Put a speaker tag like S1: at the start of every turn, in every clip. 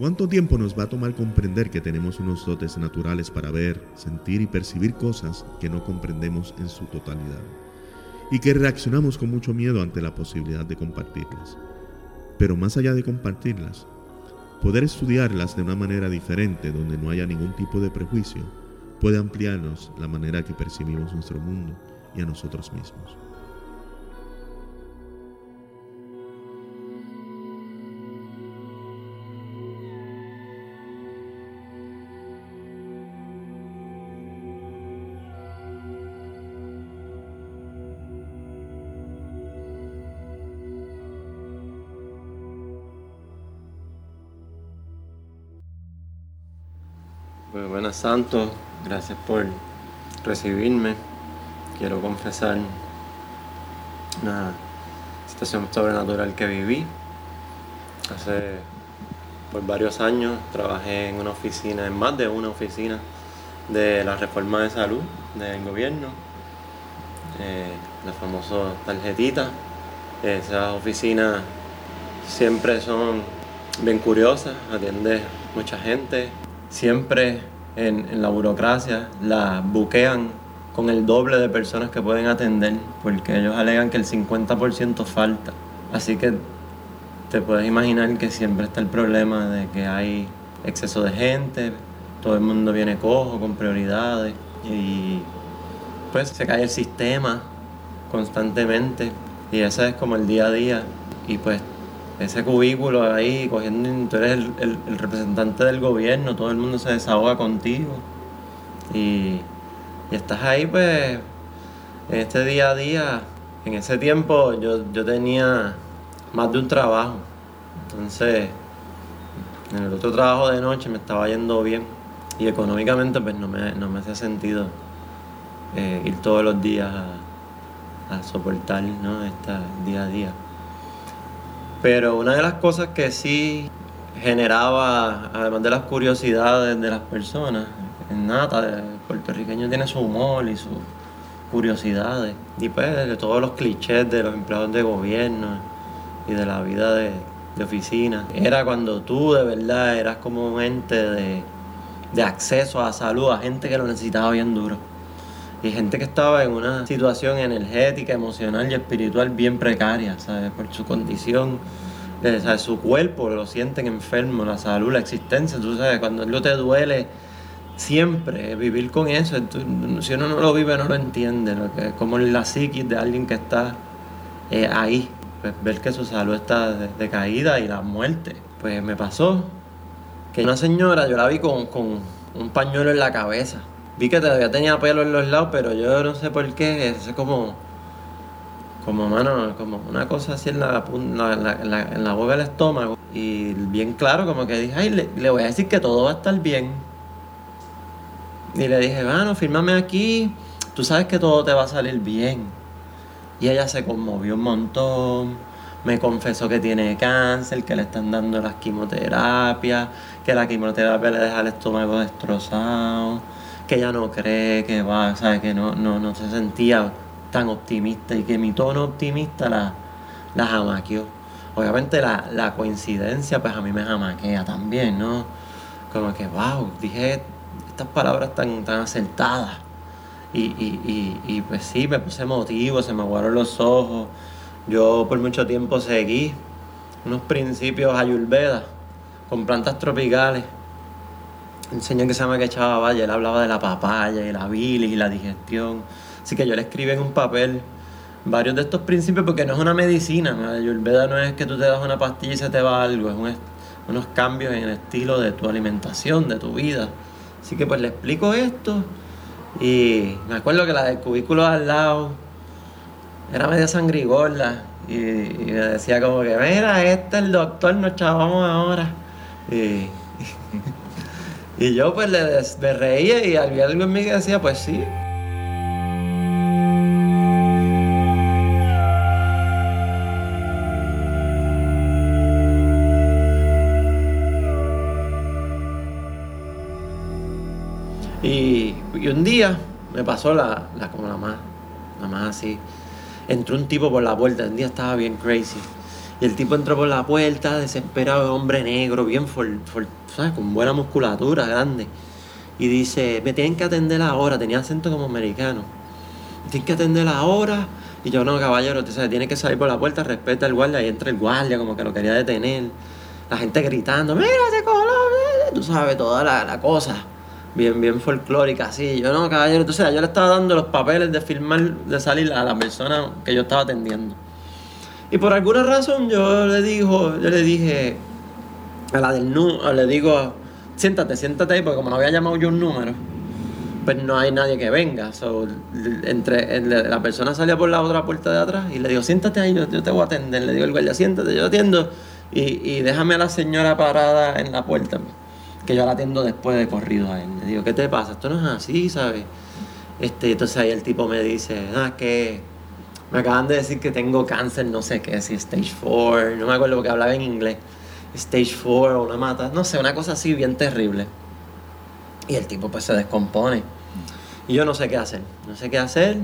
S1: ¿Cuánto tiempo nos va a tomar comprender que tenemos unos dotes naturales para ver, sentir y percibir cosas que no comprendemos en su totalidad? Y que reaccionamos con mucho miedo ante la posibilidad de compartirlas. Pero más allá de compartirlas, poder estudiarlas de una manera diferente donde no haya ningún tipo de prejuicio puede ampliarnos la manera que percibimos nuestro mundo y a nosotros mismos.
S2: Pues buenas santos, gracias por recibirme. Quiero confesar una situación sobrenatural que viví. Hace por varios años trabajé en una oficina, en más de una oficina de la reforma de salud del gobierno, eh, la famosa tarjetita. Esas oficinas siempre son bien curiosas, atiende mucha gente, siempre en, la burocracia la buquean con el doble de personas que pueden atender, porque ellos alegan que el 50% falta. Así que te puedes imaginar que siempre está el problema de que hay exceso de gente, todo el mundo viene cojo, con prioridades, y pues se cae el sistema constantemente, y ese es como el día a día, y pues ese cubículo ahí, cogiendo, tú eres el, representante del gobierno, todo el mundo se desahoga contigo. Y, estás ahí, pues, en este día a día. En ese tiempo yo, tenía más de un trabajo. Entonces, en el otro trabajo de noche me estaba yendo bien. Y económicamente, pues, no me, no me hacía sentido eh, ir todos los días a, soportar, ¿no? Este día a día. Pero una de las cosas que sí generaba, además de las curiosidades de las personas, en Nata, el puertorriqueño tiene su humor y sus curiosidades. Y pues de todos los clichés de los empleados de gobierno y de la vida de, oficina. Era cuando tú de verdad eras como un ente de, de acceso a salud a gente que lo necesitaba bien duro. Y gente que estaba en una situación energética, emocional y espiritual bien precaria, ¿sabes? Por su condición, ¿sabes? su cuerpo lo sienten enfermo, la salud, la existencia, tú sabes, cuando algo te duele, siempre vivir con eso, si uno no lo vive no lo entiende, lo que como la psiquis de alguien que está eh, ahí, pues ver que su salud está decaída y la muerte. Pues me pasó que una señora, yo la vi con, con un pañuelo en la cabeza Vi que todavía tenía pelo en los lados, pero yo no sé por qué. Es como. Como, mano, como una cosa así en la, en la, boca del estómago. Y bien claro, como que dije, ay, le, voy a decir que todo va a estar bien. Y le dije, bueno, fírmame aquí. Tú sabes que todo te va a salir bien. Y ella se conmovió un montón. Me confesó que tiene cáncer, que le están dando las quimioterapias, que la quimioterapia le deja el estómago destrozado que ella no cree que va, ¿sabes? Que no, no, no se sentía tan optimista y que mi tono optimista la, la jamaqueó. Obviamente la, coincidencia pues a mí me jamaquea también, ¿no? Como que, wow, dije estas palabras tan, tan acertadas. Y, y, y, pues sí, me puse emotivo, se me aguaron los ojos. Yo por mucho tiempo seguí unos principios ayurveda con plantas tropicales un señor que se llama Quechaba Valle, él hablaba de la papaya y la bilis y la digestión. Así que yo le escribí en un papel varios de estos principios porque no es una medicina. La ayurveda no es que tú te das una pastilla y se te va algo, es unos cambios en el estilo de tu alimentación, de tu vida. Así que pues le explico esto y me acuerdo que la del cubículo al lado era media sangrigorda y, y me decía como que, mira, este es el doctor, nos chavamos ahora. Y, Y yo pues le, me reía y había algo en mí que decía, pues sí. Y, un día me pasó la, la, como la más, la más así. Entró un tipo por la puerta, un día estaba bien crazy. Y el tipo entró por la puerta, desesperado, hombre negro, bien, ¿sabes? con buena musculatura, grande. Y dice, me tienen que atender ahora, tenía acento como americano. Me tienen que atender ahora. Y yo, no, caballero, usted sabe, tiene que salir por la puerta, respeta al guardia, y entra el guardia, como que lo quería detener. La gente gritando, mira ese color, tú sabes, toda la, la cosa bien, bien folclórica, así. Yo no, caballero, entonces yo le estaba dando los papeles de firmar, de salir a la persona que yo estaba atendiendo. Y por alguna razón yo le dijo, yo le dije a la del número, le digo, siéntate, siéntate ahí, porque como no había llamado yo un número, pues no hay nadie que venga. entre, la persona salía por la otra puerta de atrás y le digo, siéntate ahí, yo, te voy a atender. Le digo el guardia, siéntate, yo atiendo y, y déjame a la señora parada en la puerta que yo la atiendo después de corrido a él. Le digo, ¿qué te pasa? Esto no es así, ¿sabes? Este, entonces ahí el tipo me dice, ah, que me acaban de decir que tengo cáncer, no sé qué, si stage 4, no me acuerdo porque hablaba en inglés, stage 4 o una mata, no sé, una cosa así bien terrible. Y el tipo pues se descompone. Y yo no sé qué hacer, no sé qué hacer.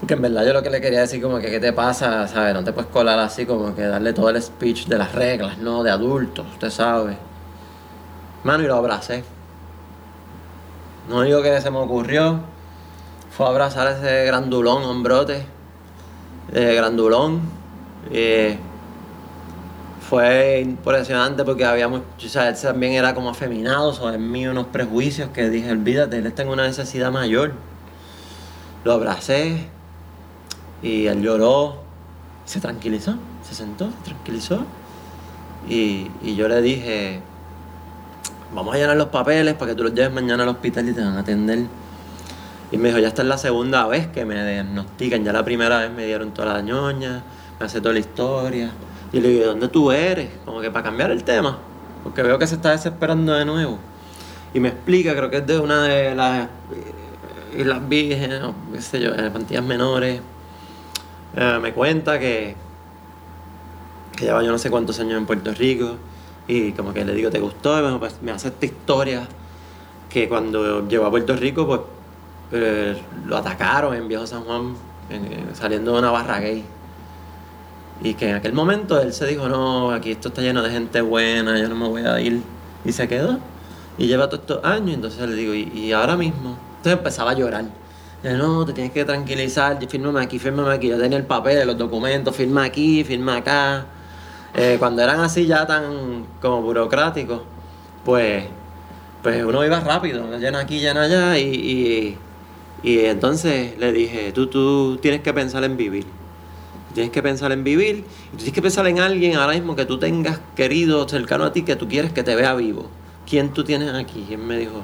S2: Porque en verdad yo lo que le quería decir como que qué te pasa, ¿sabes? No te puedes colar así como que darle todo el speech de las reglas, ¿no? De adultos, usted sabe. Mano, y lo abracé. No digo que se me ocurrió fue a abrazar a ese grandulón, hombrote, de grandulón. fue impresionante porque habíamos, o sea, él también era como afeminado, sobre mí unos prejuicios que dije, olvídate, él está en una necesidad mayor. Lo abracé y él lloró, se tranquilizó, se sentó, se tranquilizó. Y, y yo le dije, vamos a llenar los papeles para que tú los lleves mañana al hospital y te van a atender. Y me dijo, ya esta es la segunda vez que me diagnostican, ya la primera vez me dieron toda la ñoña, me hace toda la historia. Y le digo, ¿dónde tú eres? Como que para cambiar el tema, porque veo que se está desesperando de nuevo. Y me explica, creo que es de una de las Islas Vírgenes, o qué sé yo, Pantillas Menores. Eh, me cuenta que, que lleva yo no sé cuántos años en Puerto Rico y como que le digo, ¿te gustó? Y me, pues, me hace esta historia que cuando llegó a Puerto Rico, pues eh, lo atacaron en Viejo San Juan, saliendo de una barra gay. Y que en aquel momento él se dijo, no, aquí esto está lleno de gente buena, yo no me voy a ir. Y se quedó. Y lleva todos estos años, entonces le digo, ¿y, ahora mismo? Entonces empezaba a llorar. No, te tienes que tranquilizar, fírmame aquí, fírmame aquí. Yo tenía el papel, los documentos, firma aquí, firma acá. Eh, cuando eran así ya tan como burocráticos, pues, pues uno iba rápido, llena aquí, llena allá, y, entonces le dije, tú, tú tienes que pensar en vivir. Tienes que pensar en vivir y tienes que pensar en alguien ahora mismo que tú tengas querido, cercano a ti, que tú quieres que te vea vivo. ¿Quién tú tienes aquí? Y él me dijo,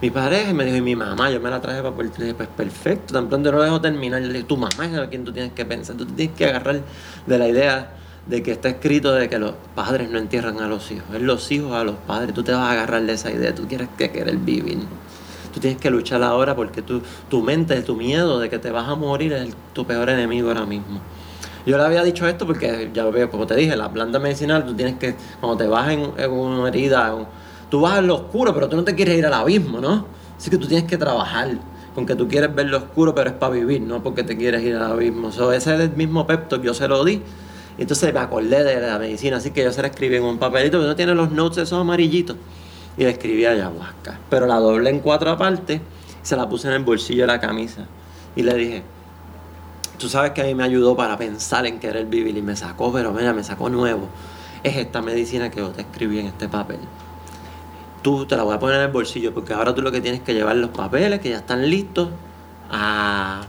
S2: mi pareja, y me dijo, y mi mamá, yo me la traje para Puerto dije, pues perfecto, tan pronto no lo dejo terminar. Yo le dije, tu mamá es a quien tú tienes que pensar, tú tienes que agarrar de la idea de que está escrito de que los padres no entierran a los hijos, es los hijos a los padres. Tú te vas a agarrar de esa idea, tú quieres que querer vivir. Tú tienes que luchar ahora porque tu, tu mente, tu miedo de que te vas a morir es tu peor enemigo ahora mismo. Yo le había dicho esto porque, ya veo, como te dije, la planta medicinal, tú tienes que, cuando te vas en, una herida, tú vas al oscuro, pero tú no te quieres ir al abismo, ¿no? Así que tú tienes que trabajar con que tú quieres ver lo oscuro, pero es para vivir, no porque te quieres ir al abismo. ese es el mismo pepto que yo se lo di entonces me acordé de la medicina, así que yo se la escribí en un papelito, pero no tiene los notes esos amarillitos. Y le escribí ayahuasca. Pero la doblé en cuatro partes y se la puse en el bolsillo de la camisa. Y le dije, tú sabes que a mí me ayudó para pensar en querer vivir y me sacó, pero mira, me sacó nuevo. Es esta medicina que yo te escribí en este papel. Tú te la voy a poner en el bolsillo porque ahora tú lo que tienes que llevar los papeles que ya están listos a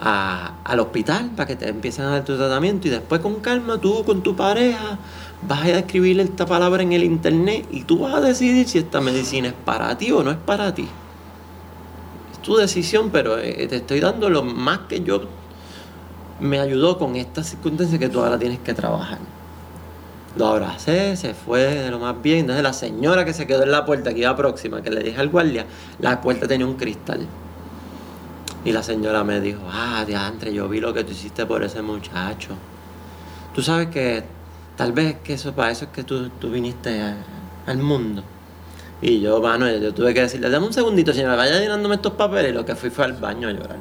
S2: al hospital para que te empiecen a dar tu tratamiento y después con calma tú con tu pareja vas a escribir esta palabra en el internet y tú vas a decidir si esta medicina es para ti o no es para ti. Es tu decisión, pero eh, te estoy dando lo más que yo me ayudó con esta circunstancia que tú ahora tienes que trabajar. Lo abracé, se fue de lo más bien. Entonces la señora que se quedó en la puerta, que iba próxima, que le dije al guardia, la puerta tenía un cristal. Y la señora me dijo, ah, diantre, yo vi lo que tú hiciste por ese muchacho. Tú sabes que tal vez que eso para eso es que tú, viniste al mundo. Y yo, bueno, yo tuve que decirle, dame un segundito, señora, vaya llenándome estos papeles. Y lo que fui fue al baño a llorar.